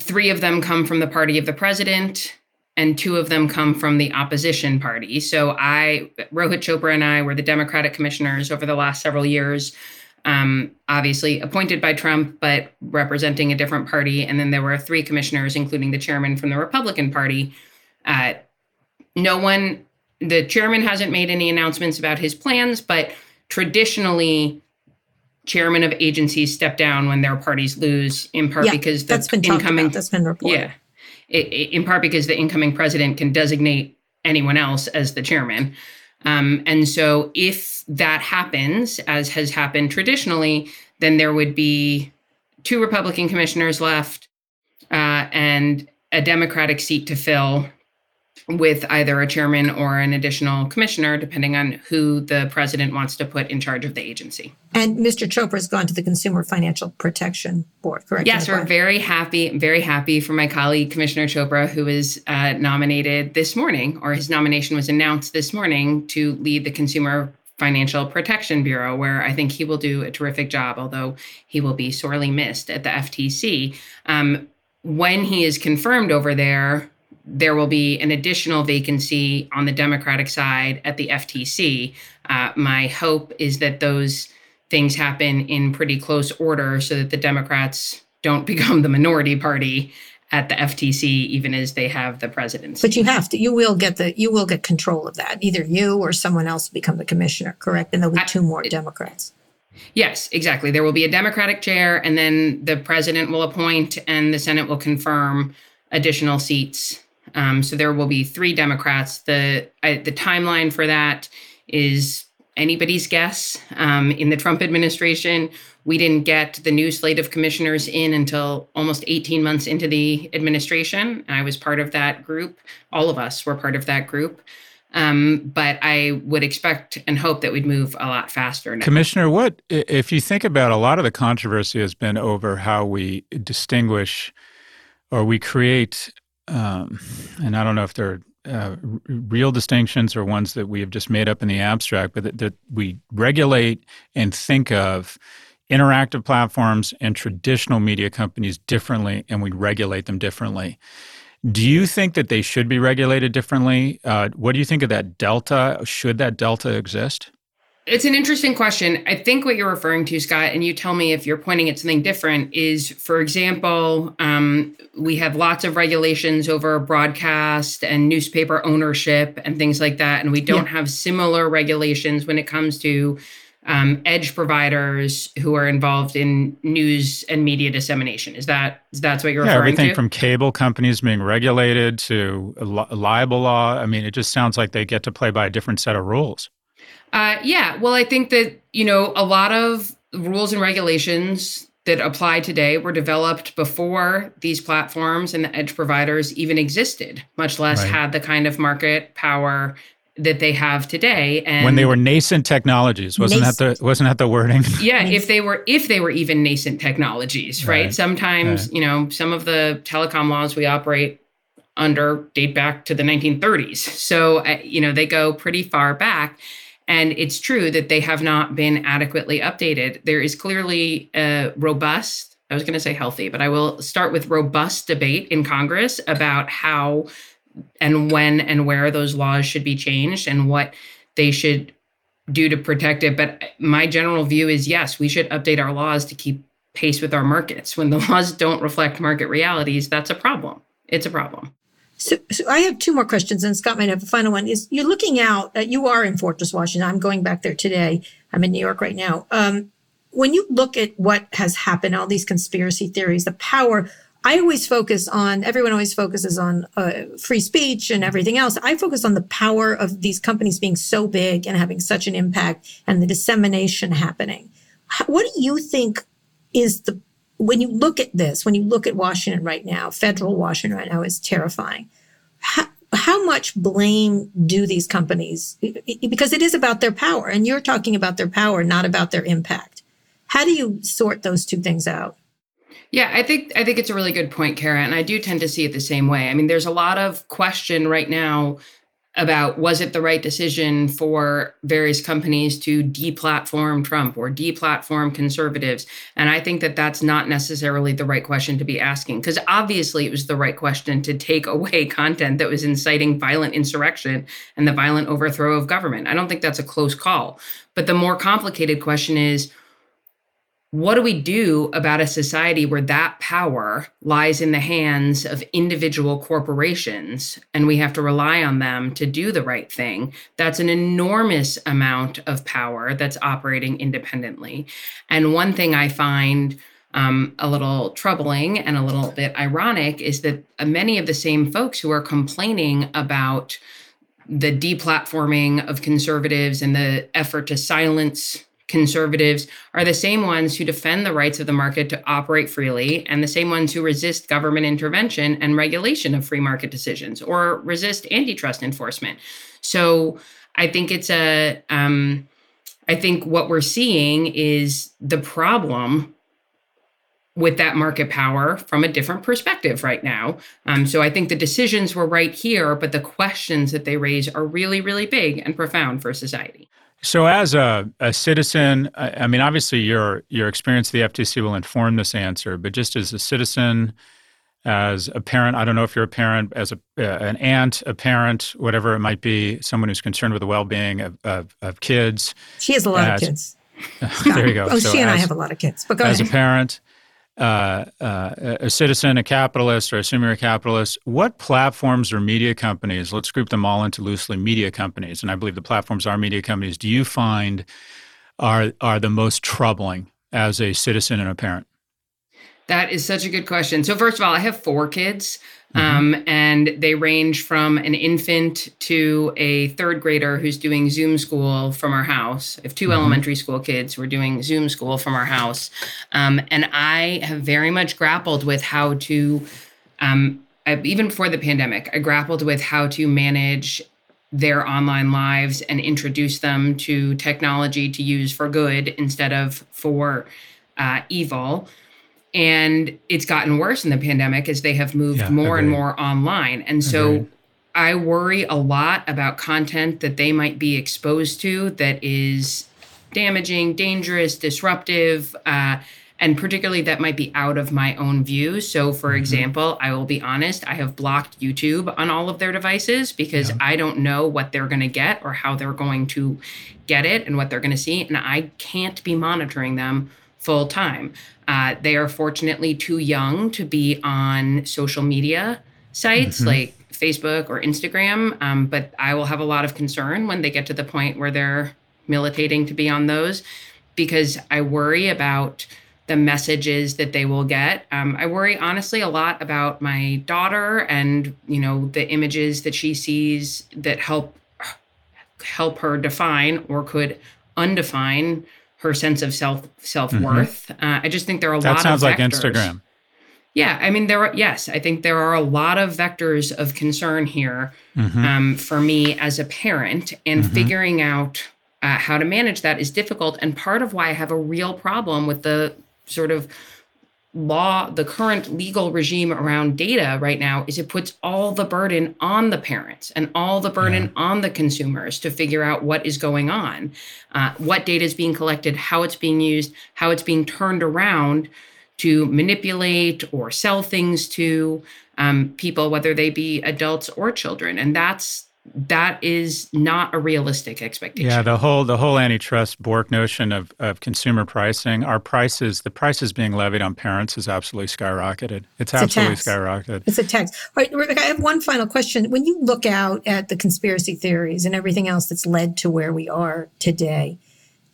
three of them come from the party of the president, and two of them come from the opposition party. So I, Rohit Chopra, and I were the Democratic commissioners over the last several years um, obviously appointed by Trump, but representing a different party. And then there were three commissioners, including the chairman from the Republican Party. Uh, no one, the chairman hasn't made any announcements about his plans, but traditionally, chairman of agencies step down when their parties lose, in part yeah, because the that's been incoming about, that's been reported. Yeah, it, it, in part because the incoming president can designate anyone else as the chairman. Um, and so, if that happens, as has happened traditionally, then there would be two Republican commissioners left uh, and a Democratic seat to fill with either a chairman or an additional commissioner, depending on who the president wants to put in charge of the agency. And Mr. Chopra has gone to the Consumer Financial Protection Board, correct? Yes, we're very happy, very happy for my colleague, Commissioner Chopra, who was uh, nominated this morning, or his nomination was announced this morning to lead the Consumer Financial Protection Bureau, where I think he will do a terrific job, although he will be sorely missed at the FTC. Um, when he is confirmed over there, there will be an additional vacancy on the Democratic side at the FTC. Uh, my hope is that those things happen in pretty close order so that the Democrats don't [laughs] become the minority party at the FTC, even as they have the presidency. But you have to, you will get the, you will get control of that. Either you or someone else become the commissioner, correct? And there'll be two more Democrats. Yes, exactly. There will be a Democratic chair, and then the president will appoint, and the Senate will confirm additional seats um, so there will be three Democrats. The uh, the timeline for that is anybody's guess. Um, in the Trump administration, we didn't get the new slate of commissioners in until almost 18 months into the administration. I was part of that group. All of us were part of that group. Um, but I would expect and hope that we'd move a lot faster. Now. Commissioner, what if you think about a lot of the controversy has been over how we distinguish or we create um, and I don't know if they're uh, real distinctions or ones that we have just made up in the abstract, but that, that we regulate and think of interactive platforms and traditional media companies differently, and we regulate them differently. Do you think that they should be regulated differently? Uh, what do you think of that delta? Should that delta exist? It's an interesting question. I think what you're referring to, Scott, and you tell me if you're pointing at something different, is for example, um, we have lots of regulations over broadcast and newspaper ownership and things like that. And we don't yeah. have similar regulations when it comes to um, edge providers who are involved in news and media dissemination. Is that is that's what you're yeah, referring everything to? from cable companies being regulated to li- libel law. I mean, it just sounds like they get to play by a different set of rules. Uh, yeah, well, I think that you know a lot of rules and regulations that apply today were developed before these platforms and the edge providers even existed, much less right. had the kind of market power that they have today and when they were nascent technologies wasn't nascent. that the wasn't that the wording [laughs] yeah if [laughs] they were if they were even nascent technologies right, right. sometimes right. you know some of the telecom laws we operate under date back to the 1930s so uh, you know they go pretty far back and it's true that they have not been adequately updated there is clearly a robust I was going to say healthy, but I will start with robust debate in Congress about how and when and where those laws should be changed and what they should do to protect it. But my general view is yes, we should update our laws to keep pace with our markets. When the [laughs] laws don't reflect market realities, that's a problem. It's a problem. So, so I have two more questions, and Scott might have a final one. Is you're looking out? Uh, you are in Fortress, Washington. I'm going back there today. I'm in New York right now. Um, when you look at what has happened, all these conspiracy theories, the power I always focus on, everyone always focuses on uh, free speech and everything else. I focus on the power of these companies being so big and having such an impact and the dissemination happening. What do you think is the, when you look at this, when you look at Washington right now, federal Washington right now is terrifying. How, how much blame do these companies, because it is about their power and you're talking about their power, not about their impact. How do you sort those two things out? Yeah, I think I think it's a really good point, Kara, and I do tend to see it the same way. I mean, there's a lot of question right now about was it the right decision for various companies to deplatform Trump or deplatform conservatives? And I think that that's not necessarily the right question to be asking because obviously it was the right question to take [laughs] away content that was inciting violent insurrection and the violent overthrow of government. I don't think that's a close call. But the more complicated question is what do we do about a society where that power lies in the hands of individual corporations and we have to rely on them to do the right thing? That's an enormous amount of power that's operating independently. And one thing I find um, a little troubling and a little bit ironic is that many of the same folks who are complaining about the deplatforming of conservatives and the effort to silence conservatives are the same ones who defend the rights of the market to operate freely and the same ones who resist government intervention and regulation of free market decisions or resist antitrust enforcement. So I think it's a, um, I think what we're seeing is the problem with that market power from a different perspective right now. Um, so I think the decisions were right here, but the questions that they raise are really, really big and profound for society. So, as a, a citizen, I, I, mean, obviously, your your experience at the FTC will inform this answer. But just as a citizen, as a parent, I don't know if you're a parent, as a uh, an aunt, a parent, whatever it might be, someone who's concerned with the well being of, of, of, kids. She has a lot as, of kids. [laughs] there you go. Oh, so she and as, I have a lot of kids. But go as ahead. a parent, uh, uh, a citizen, a capitalist, or assume you're a capitalist, what platforms or media companies, let's group them all into loosely media companies, and I believe the platforms are media companies, do you find are, are the most troubling as a citizen and a parent? That is such a good question. So, first of all, I have four kids. Mm-hmm. Um, and they range from an infant to a third grader who's doing Zoom school from our house. I have 2 mm-hmm. elementary school kids who are doing Zoom school from our house. Um, and I have very much grappled with how to, um, I, even before the pandemic, I grappled with how to manage their online lives and introduce them to technology to use for good instead of for uh, evil and it's gotten worse in the pandemic as they have moved yeah, more and more online and so agreed. i worry a lot about content that they might be exposed to that is damaging dangerous disruptive uh, and particularly that might be out of my own view so for mm-hmm. example i will be honest i have blocked youtube on all of their devices because yeah. i don't know what they're going to get or how they're going to get it and what they're going to see and i can't be monitoring them full time uh, they are fortunately too young to be on social media sites mm-hmm. like Facebook or Instagram, um, but I will have a lot of concern when they get to the point where they're militating to be on those because I worry about the messages that they will get. Um, I worry honestly a lot about my daughter and you know the images that she sees that help help her define or could undefine her sense of self self worth. Mm-hmm. Uh, I just think there are a that lot. That sounds like Instagram. Yeah, I mean, there are, yes, I think there are a lot of vectors of concern here mm-hmm. um, for me as a parent, and mm-hmm. figuring out uh, how to manage that is difficult. And part of why I have a real problem with the sort of law, the current legal regime around data right now is it puts all the burden on the parents and all the burden yeah. on the consumers to figure out what is going on, uh, what data is being collected, how it's being used, how it's being turned around to manipulate or sell things to um, people, whether they be adults or children. And that's that is not a realistic expectation. Yeah, the whole the whole antitrust Bork notion of, of consumer pricing, our prices, the prices being levied on parents is absolutely skyrocketed. It's, it's absolutely skyrocketed. It's a tax. All right, Rebecca, I have one final question. When you look out at the conspiracy theories and everything else that's led to where we are today,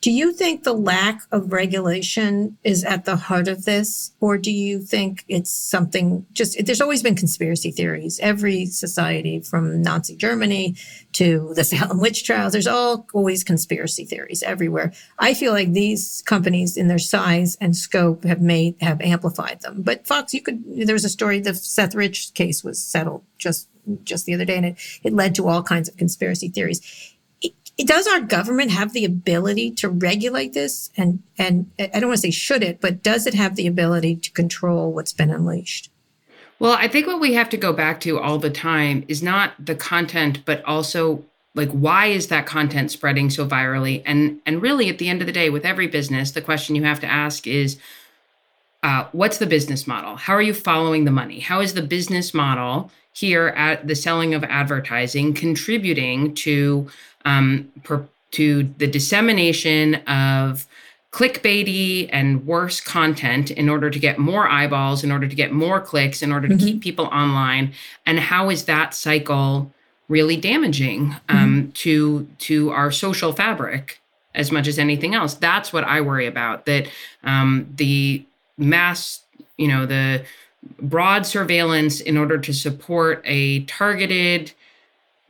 do you think the lack of regulation is at the heart of this? Or do you think it's something just, there's always been conspiracy theories. Every society from Nazi Germany to the [laughs] Salem witch trials, there's all always conspiracy theories everywhere. I feel like these companies in their size and scope have made, have amplified them. But Fox, you could, there was a story, the Seth Rich case was settled just, just the other day and it, it led to all kinds of conspiracy theories does our government have the ability to regulate this? And and I don't want to say should it, but does it have the ability to control what's been unleashed? Well, I think what we have to go back to all the time is not the content, but also like why is that content spreading so virally? And and really, at the end of the day, with every business, the question you have to ask is. Uh, what's the business model? How are you following the money? How is the business model here at the selling of advertising contributing to um, per, to the dissemination of clickbaity and worse content in order to get more eyeballs, in order to get more clicks, in order to mm-hmm. keep people online. And how is that cycle really damaging um, mm-hmm. to to our social fabric as much as anything else? That's what I worry about. That um, the mass, you know, the broad surveillance in order to support a targeted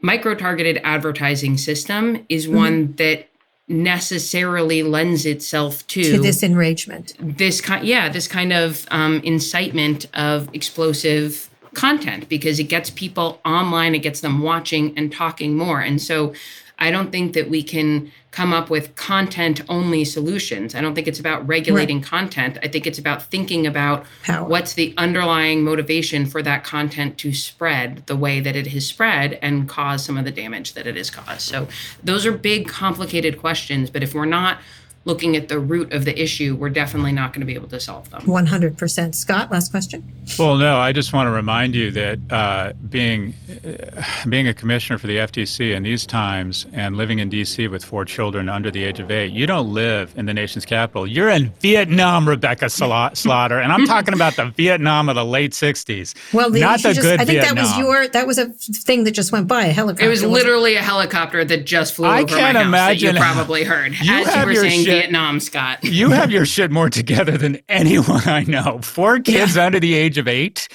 micro targeted advertising system is mm-hmm. one that necessarily lends itself to, to this enragement this kind yeah this kind of um, incitement of explosive content because it gets people online it gets them watching and talking more and so I don't think that we can come up with content only solutions. I don't think it's about regulating right. content. I think it's about thinking about what's the underlying motivation for that content to spread the way that it has spread and cause some of the damage that it has caused. So those are big, complicated questions. But if we're not looking at the root of the issue, we're definitely not going to be able to solve them. 100%. Scott, last question. Well, no, I just want to remind you that uh, being uh, being a commissioner for the FTC in these times and living in D.C. with four children under the age of eight, you don't live in the nation's capital. You're in Vietnam, Rebecca [laughs] Slaughter, and I'm talking about the Vietnam of the late 60s. Well, the, not the just, good I think Vietnam. that was your that was a thing that just went by a helicopter. It was literally a helicopter that just flew I over can't my house imagine, that you probably heard [laughs] you as you were saying Vietnam, Scott. [laughs] You have your shit more together than anyone I know. Four kids yeah. under the age of eight.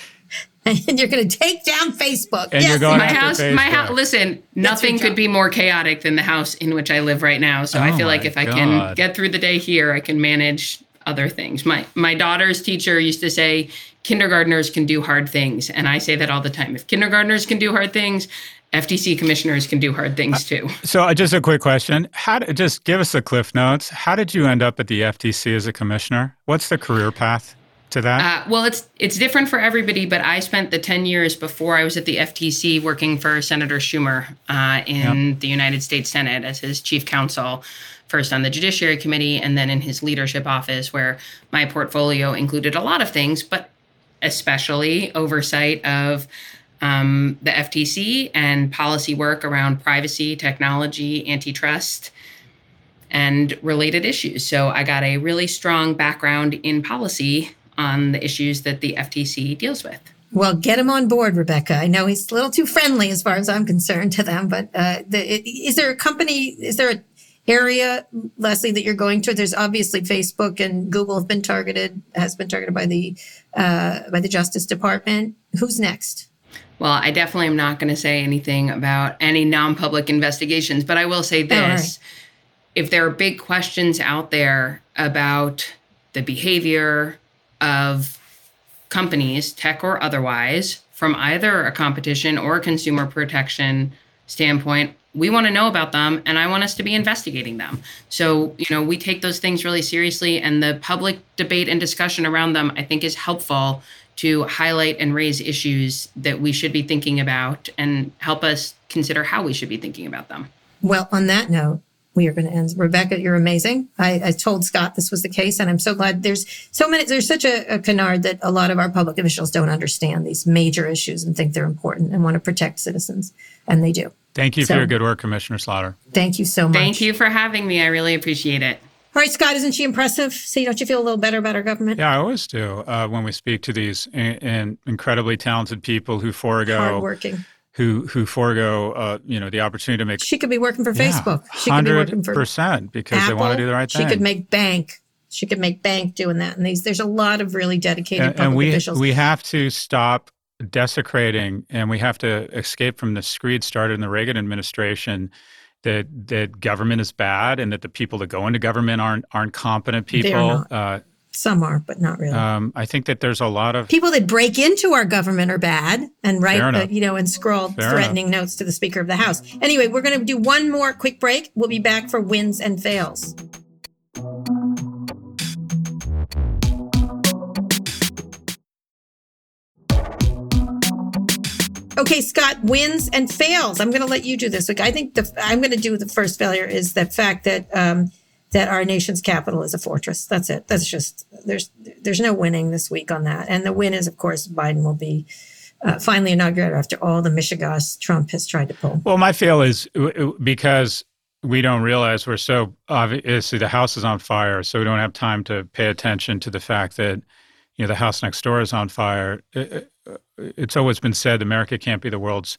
And you're going to take down Facebook. And yes. you're going my house, Facebook. my house. Listen, nothing could be more chaotic than the house in which I live right now. So oh I feel like if God. I can get through the day here, I can manage other things. My my daughter's teacher used to say kindergartners can do hard things, and I say that all the time. If kindergartners can do hard things, FTC commissioners can do hard things too. Uh, so, just a quick question: How just give us the cliff notes? How did you end up at the FTC as a commissioner? What's the career path to that? Uh, well, it's it's different for everybody, but I spent the ten years before I was at the FTC working for Senator Schumer uh, in yep. the United States Senate as his chief counsel. First on the Judiciary Committee, and then in his leadership office, where my portfolio included a lot of things, but especially oversight of um, the FTC and policy work around privacy, technology, antitrust, and related issues. So I got a really strong background in policy on the issues that the FTC deals with. Well, get him on board, Rebecca. I know he's a little too friendly as far as I'm concerned to them, but uh, the, is there a company, is there an area, Leslie, that you're going to? There's obviously Facebook and Google have been targeted, has been targeted by the uh, by the Justice Department. Who's next? Well, I definitely am not going to say anything about any non public investigations, but I will say oh, this. Right. If there are big questions out there about the behavior of companies, tech or otherwise, from either a competition or a consumer protection standpoint, we want to know about them and I want us to be investigating them. So, you know, we take those things really seriously and the public debate and discussion around them, I think, is helpful to highlight and raise issues that we should be thinking about and help us consider how we should be thinking about them. Well, on that note, we are going to end. Rebecca, you're amazing. I, I, told Scott this was the case, and I'm so glad there's so many. There's such a, a, canard that a lot of our public officials don't understand these major issues and think they're important and want to protect citizens, and they do. Thank you so, for your good work, Commissioner Slaughter. Thank you so much. Thank you for having me. I really appreciate it. All right, Scott, isn't she impressive? See, don't you feel a little better about our government? Yeah, I always do uh, when we speak to these in, in incredibly talented people who forego hardworking who who forego uh, you know the opportunity to make. She could be working for yeah, Facebook. She could be working for percent because Apple. they want to do the right thing. She could make bank. She could make bank doing that. And these, there's a lot of really dedicated and, public and we, officials. We have to stop desecrating, and we have to escape from the screed started in the Reagan administration that that government is bad and that the people that go into government aren't aren't competent people. Uh, some are, but not really. Um, I think that there's a lot of people that break into our government are bad and write, uh, you know, and scroll Fair threatening enough. notes to the Speaker of the House. Anyway, we're going to do one more quick break. We'll be back for wins and fails. Okay, Scott, wins and fails. I'm going to let you do this. Like, I think the I'm going to do the first failure is the fact that um, that our nation's capital is a fortress. That's it. That's just there's there's no winning this week on that. And the win is, of course, Biden will be uh, finally inaugurated after all the Michigas Trump has tried to pull. Well, my feel is because we don't realize we're so obviously the house is on fire, so we don't have time to pay attention to the fact that you know the house next door is on fire. It's always been said America can't be the world's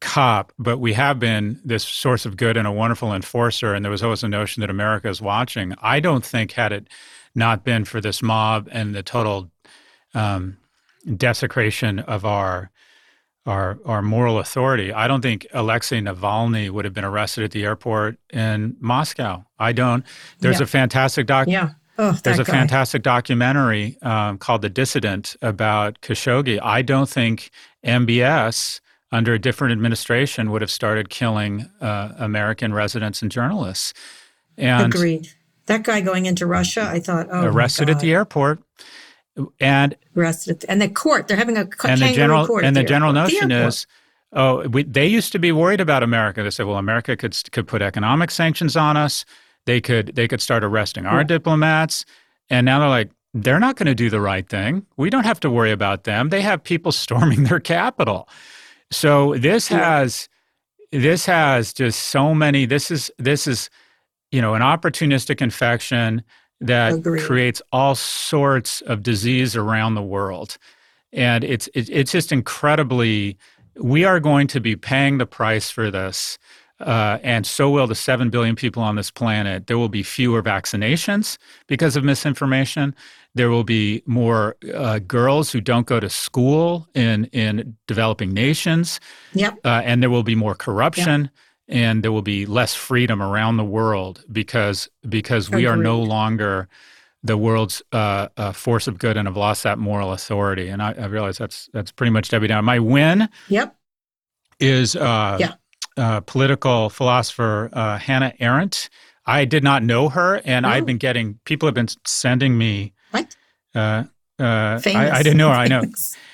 cop, but we have been this source of good and a wonderful enforcer. And there was always a notion that America is watching. I don't think, had it not been for this mob and the total um, desecration of our our our moral authority, I don't think Alexei Navalny would have been arrested at the airport in Moscow. I don't. There's yeah. a fantastic doc. Yeah. Oh, There's a guy. fantastic documentary um, called The Dissident about Khashoggi. I don't think MBS under a different administration would have started killing uh, American residents and journalists. And Agreed. That guy going into Russia, I thought, oh, arrested at the airport, and arrested, and the court. They're having a and the general and the, the general notion is. Oh, we, they used to be worried about America. They said, "Well, America could could put economic sanctions on us. They could they could start arresting our diplomats." And now they're like, they're not going to do the right thing. We don't have to worry about them. They have people [laughs] storming their capital. So this has this has just so many this is this is you know an opportunistic infection that Agreed. creates all sorts of disease around the world. And it's it, it's just incredibly we are going to be paying the price for this. Uh, and so will the 7 billion people on this planet. There will be fewer vaccinations because of misinformation. There will be more uh, girls who don't go to school in in developing nations. Yep. Uh, and there will be more corruption. Yep. And there will be less freedom around the world because because we are no longer the world's uh, uh, force of good and have lost that moral authority. And I, I realize that's that's pretty much Debbie Down. My win. Yep. Is uh, yeah. Uh, political philosopher uh, Hannah Arendt. I did not know her, and oh. I've been getting people have been sending me what? Uh, uh, I, I, didn't know. her. I know. [laughs]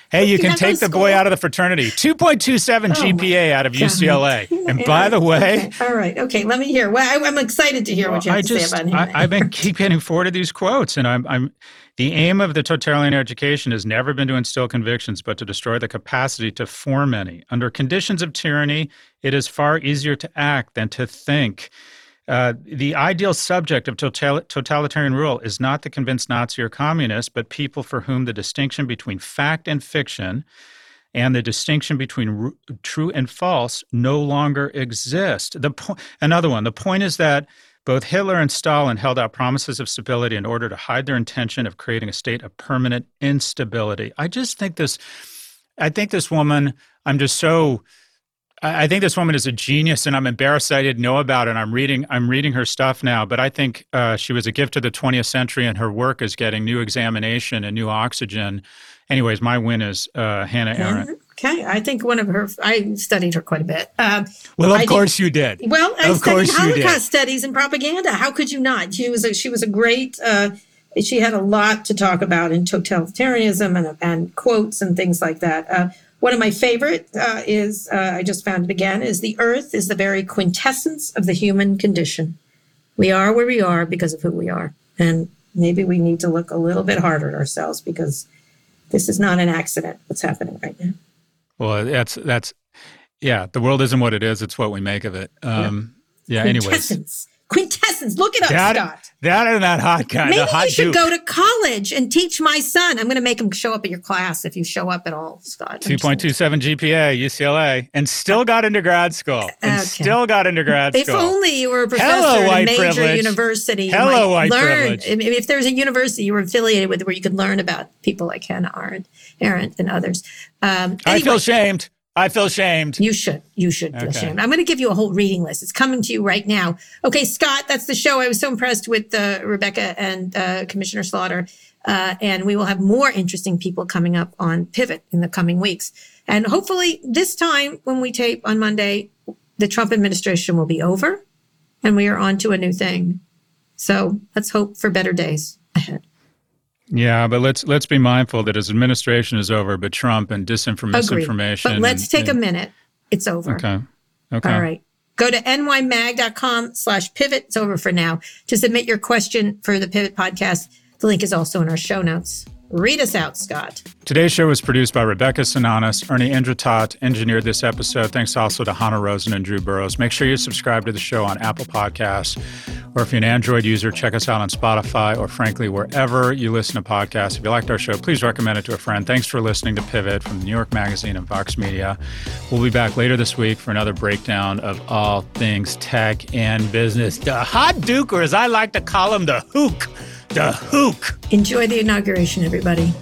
Hey, you, you can take the boy out of the fraternity. [laughs] 2.27 oh GPA out of. UCLA. [laughs] And by the way. Okay. All right. Okay. Let me hear. Well, I, am excited to hear what you have I to just, say about him. I, have been keep getting forwarded these quotes, and I'm, I'm. The aim of the totalitarian education has never been to instill convictions, but to destroy the capacity to form any. Under conditions of tyranny, it is far easier to act than to think. Uh, the ideal subject of total- totalitarian rule is not the convinced Nazi or communist, but people for whom the distinction between fact and fiction and the distinction between r- true and false no longer exist. The po- another one. The point is that both Hitler and Stalin held out promises of stability in order to hide their intention of creating a state of permanent instability. I just think this. I think this woman. I'm just so I think this woman is a genius, and I'm embarrassed I didn't know about it. I'm reading, I'm reading her stuff now. But I think uh, she was a gift to the 20th century, and her work is getting new examination and new oxygen. anyways, my win is uh, Hannah Arendt. Okay, I think one of her. I studied her quite a bit. Um, well, of I course you did. Well, I of studied course you did. Holocaust studies and propaganda. How could you not? She was a, she was a great. Uh, she had a lot to talk about in totalitarianism and, and quotes and things like that. Uh, one of my favorite uh, is uh, I just found it again is the Earth is the very quintessence of the human condition. We are where we are because of who we are, and maybe we need to look a little bit harder at ourselves because this is not an accident. What's happening right now? Well, that's that's yeah. The world isn't what it is; it's what we make of it. Um, yeah. yeah anyways, quintessence. Look it up, that, Scott. That and that hot guy. Maybe hot you should Duke. go to college and teach my son. I'm going to make him show up at your class if you show up at all, Scott. Two point two seven GPA, UCLA, and still got into grad school. And Okay. still got into grad school. If only you were a professor Hello, at a major privilege. university. Hello, white learn. privilege. If there's a university you were affiliated with where you could learn about people like Hannah Arendt, Arendt and others. Um, I feel shamed. I feel shamed. You should. You should feel Okay. ashamed. I'm going to give you a whole reading list. It's coming to you right now. Okay, Scott, that's the show. I was so impressed with uh, Rebecca and uh, Commissioner Slaughter. Uh, and we will have more interesting people coming up on Pivot in the coming weeks. And hopefully, this time when we tape on Monday, the Trump administration will be over and we are on to a new thing. So let's hope for better days ahead. Yeah, but let's let's be mindful that his administration is over, but Trump and disinformation, Agreed. But let's and- take a minute. It's over. Okay. Okay. All right. Go to nymag.com slash pivot. It's over for now. To submit your question for the Pivot podcast, the link is also in our show notes. Read us out, Scott. Today's show was produced by Rebecca Sananes. Ernie Indradat engineered this episode. Thanks also to Hannah Rosen and Drew Burrows. Make sure you subscribe to the show on Apple Podcasts, or if you're an Android user, check us out on Spotify, or frankly, wherever you listen to podcasts. If you liked our show, please recommend it to a friend. Thanks for listening to Pivot from New York Magazine and Vox Media. We'll be back later this week for another breakdown of all things tech and business. The hot duke, or as I like to call him, the hook. The hook. Enjoy the inauguration, everybody.